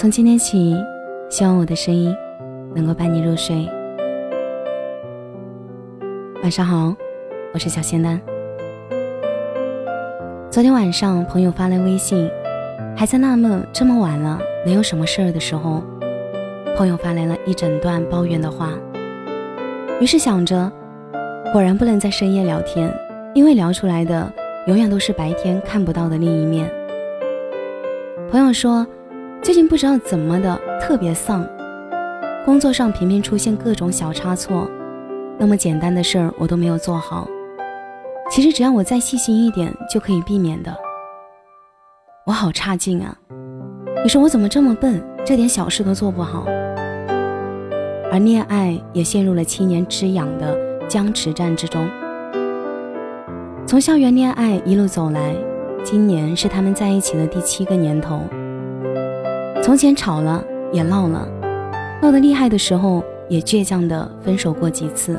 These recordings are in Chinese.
从今天起，希望我的声音能够伴你入睡。晚上好，我是小仙丹。昨天晚上，朋友发来微信，还在纳闷这么晚了能有什么事儿的时候，朋友发来了一整段抱怨的话。于是想着，果然不能在深夜聊天，因为聊出来的永远都是白天看不到的另一面。朋友说，最近不知道怎么的特别丧，工作上频频出现各种小差错，那么简单的事儿我都没有做好。其实只要我再细心一点就可以避免的。我好差劲啊！你说我怎么这么笨，这点小事都做不好？而恋爱也陷入了七年之痒的僵持战之中。从校园恋爱一路走来，今年是他们在一起的第七个年头。从前吵了也闹了，闹得厉害的时候也倔强的分手过几次。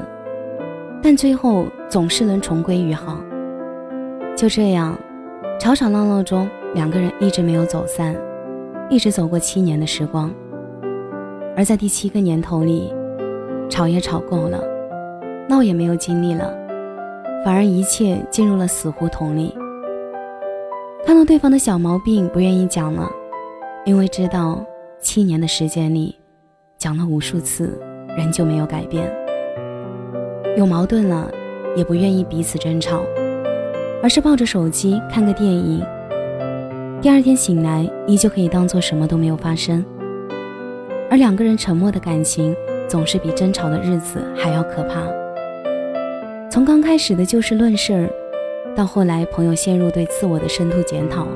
但最后总是能重归于好。就这样，吵吵闹闹中，两个人一直没有走散，一直走过七年的时光。而在第七个年头里，吵也吵够了，闹也没有精力了，反而一切进入了死胡同里。看到对方的小毛病，不愿意讲了，因为知道七年的时间里，讲了无数次，仍旧没有改变。有矛盾了，也不愿意彼此争吵，而是抱着手机看个电影。第二天醒来，依旧可以当做什么都没有发生。而两个人沉默的感情，总是比争吵的日子还要可怕。从刚开始的就事论事，到后来朋友陷入对自我的深度检讨，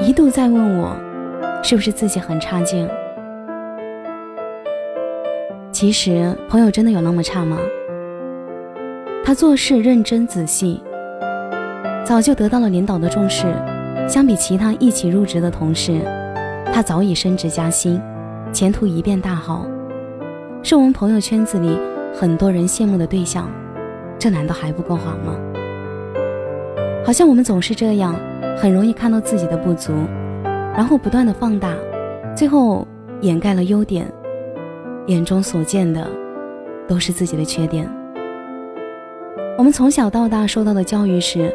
一度在问我，是不是自己很差劲？其实朋友真的有那么差吗？他做事认真仔细，早就得到了领导的重视。相比其他一起入职的同事，他早已升职加薪，前途一片大好，是我们朋友圈子里很多人羡慕的对象。这难道还不够好吗？好像我们总是这样，很容易看到自己的不足，然后不断的放大，最后掩盖了优点，眼中所见的都是自己的缺点。我们从小到大受到的教育是，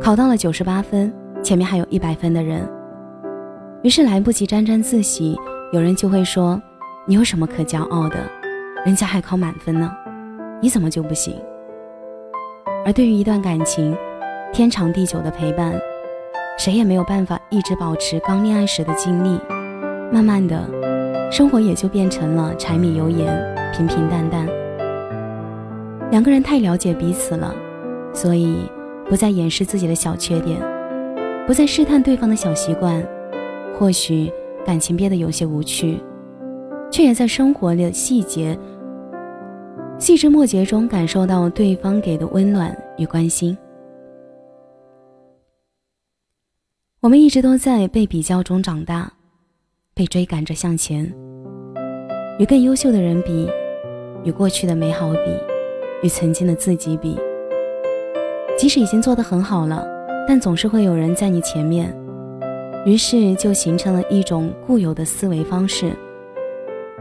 考到了九十八分，前面还有一百分的人，于是来不及沾沾自喜，有人就会说：“你有什么可骄傲的？人家还考满分呢，你怎么就不行？”而对于一段感情，天长地久的陪伴，谁也没有办法一直保持刚恋爱时的经历，慢慢的，生活也就变成了柴米油盐，平平淡淡。两个人太了解彼此了，所以不再掩饰自己的小缺点，不再试探对方的小习惯。或许感情变得有些无趣，却也在生活的细节、细枝末节中感受到对方给的温暖与关心。我们一直都在被比较中长大，被追赶着向前，与更优秀的人比，与过去的美好比。与曾经的自己比，即使已经做得很好了，但总是会有人在你前面，于是就形成了一种固有的思维方式。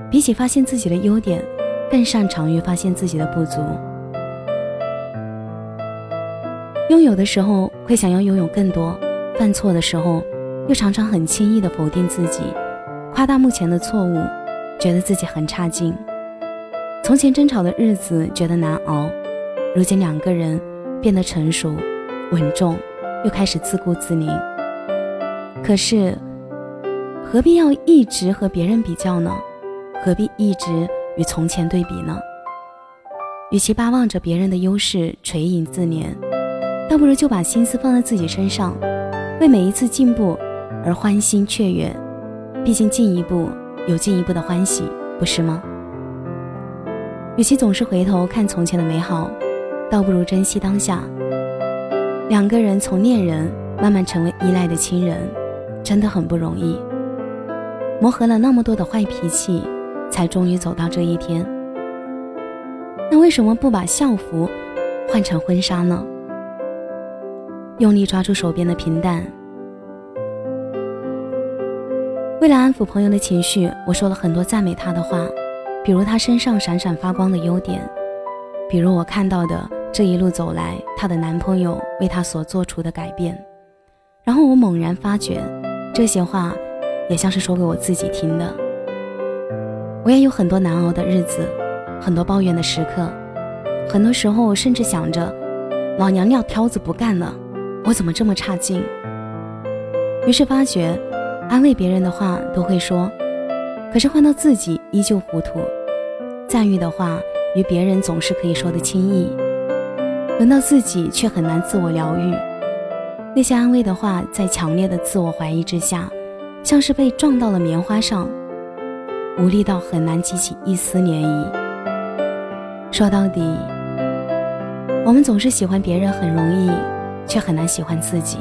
比起发现自己的优点，更擅长于发现自己的不足。拥有的时候会想要拥有更多，犯错的时候又常常很轻易的否定自己，夸大目前的错误，觉得自己很差劲。从前争吵的日子觉得难熬，如今两个人变得成熟、稳重，又开始自顾自怜。可是，何必要一直和别人比较呢？何必一直与从前对比呢？与其巴望着别人的优势垂影自怜，倒不如就把心思放在自己身上，为每一次进步而欢欣雀跃。毕竟进一步有进一步的欢喜，不是吗？与其总是回头看从前的美好，倒不如珍惜当下。两个人从恋人慢慢成为依赖的亲人，真的很不容易。磨合了那么多的坏脾气，才终于走到这一天。那为什么不把校服换成婚纱呢？用力抓住手边的平淡，为了安抚朋友的情绪，我说了很多赞美他的话，比如他身上闪闪发光的优点，比如我看到的这一路走来她的男朋友为她所做出的改变。然后我猛然发觉，这些话也像是说给我自己听的。我也有很多难熬的日子，很多抱怨的时刻，很多时候甚至想着，老娘撂挑子不干了，我怎么这么差劲？于是发觉。安慰别人的话都会说，可是换到自己依旧糊涂；赞誉的话与别人总是可以说得轻易，轮到自己却很难自我疗愈。那些安慰的话，在强烈的自我怀疑之下，像是被撞到了棉花上，无力到很难激起一丝涟漪。说到底，我们总是喜欢别人很容易，却很难喜欢自己，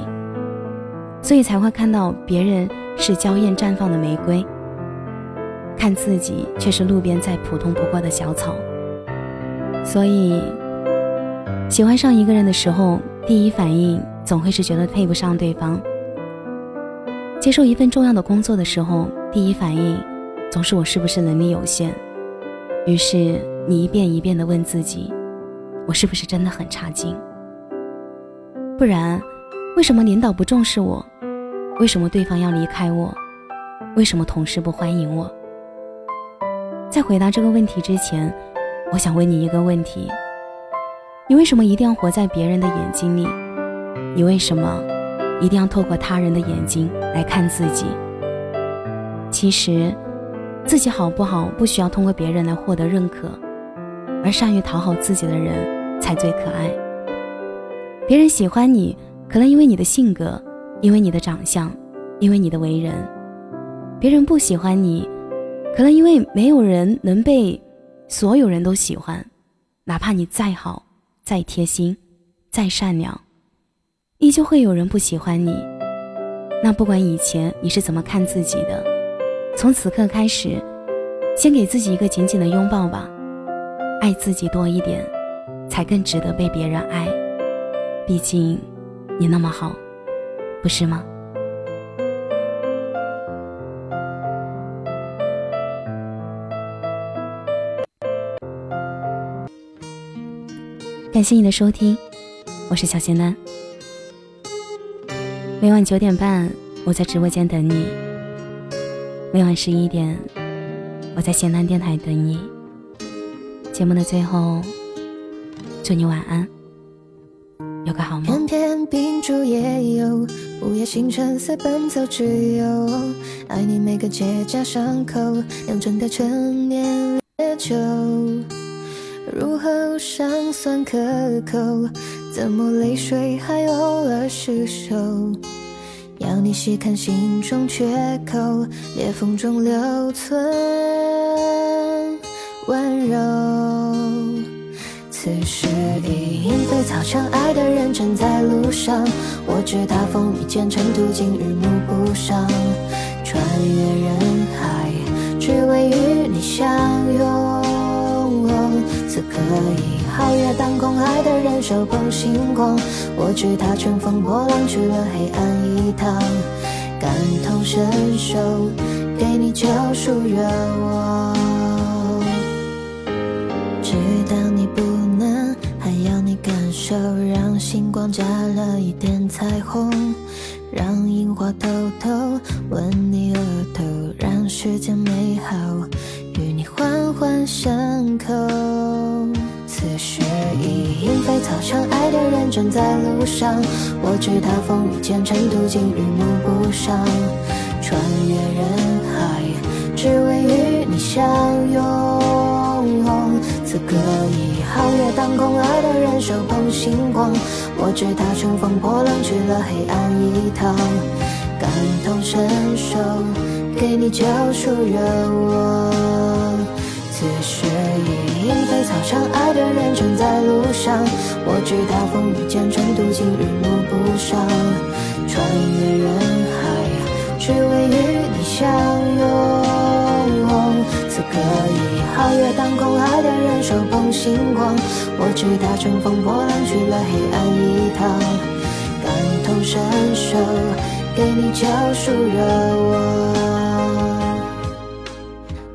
所以才会看到别人。是娇艳绽放的玫瑰，看自己却是路边再普通不过的小草。所以，喜欢上一个人的时候，第一反应总会是觉得配不上对方；接受一份重要的工作的时候，第一反应总是我是不是能力有限。于是，你一遍一遍地问自己：我是不是真的很差劲？不然，为什么领导不重视我？为什么对方要离开我？为什么同事不欢迎我？在回答这个问题之前，我想问你一个问题：你为什么一定要活在别人的眼睛里？你为什么一定要透过他人的眼睛来看自己？其实，自己好不好不需要通过别人来获得认可，而善于讨好自己的人才最可爱。别人喜欢你，可能因为你的性格。因为你的长相，因为你的为人，别人不喜欢你，可能因为没有人能被所有人都喜欢，哪怕你再好、再贴心、再善良，依旧会有人不喜欢你。那不管以前你是怎么看自己的，从此刻开始，先给自己一个紧紧的拥抱吧，爱自己多一点，才更值得被别人爱。毕竟，你那么好。不是吗？感谢你的收听，我是小仙丹。每晚九点半，我在直播间等你；每晚十一点，我在咸丹电台等你。节目的最后，祝你晚安，有个好梦。午夜星辰似奔走之友，爱你每个结痂伤口，酿成的陈年烈酒，入喉尚算可口，怎么泪水还偶尔失守？要你细看心中缺口，裂缝中留存温柔。此时已莺飞草长，爱的人正在路上。我知他风雨兼程，途经日暮不赏，穿越人海，只为与你相拥。此刻已皓月当空，爱的人手捧星光。我知他乘风破浪，去了黑暗一趟，感同身受，给你救赎愿望。加了一点彩虹，让樱花偷偷吻你额头，让世间美好与你环环相扣。此时已莺飞草长，爱的人正在路上。我知他风雨兼程，途经日暮不赏，穿越人海，只为与你相拥。此刻已皓月当空，爱的人手捧星光。我知他乘风破浪去了黑暗一趟，感同身受，给你救赎热望。此时已莺飞草长，爱的人正在路上。我知他风雨兼程，途经日暮不赏，穿越人海，只为与你相拥。此刻已皓月当空，爱的手捧星光我知他乘风破浪去了黑暗一趟感同身受给你救赎热望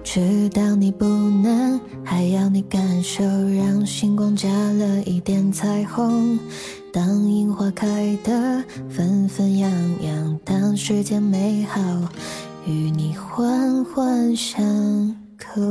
知道你不能还要你感受让星光加了一点彩虹当樱花开得纷纷扬扬当世间美好与你环环相扣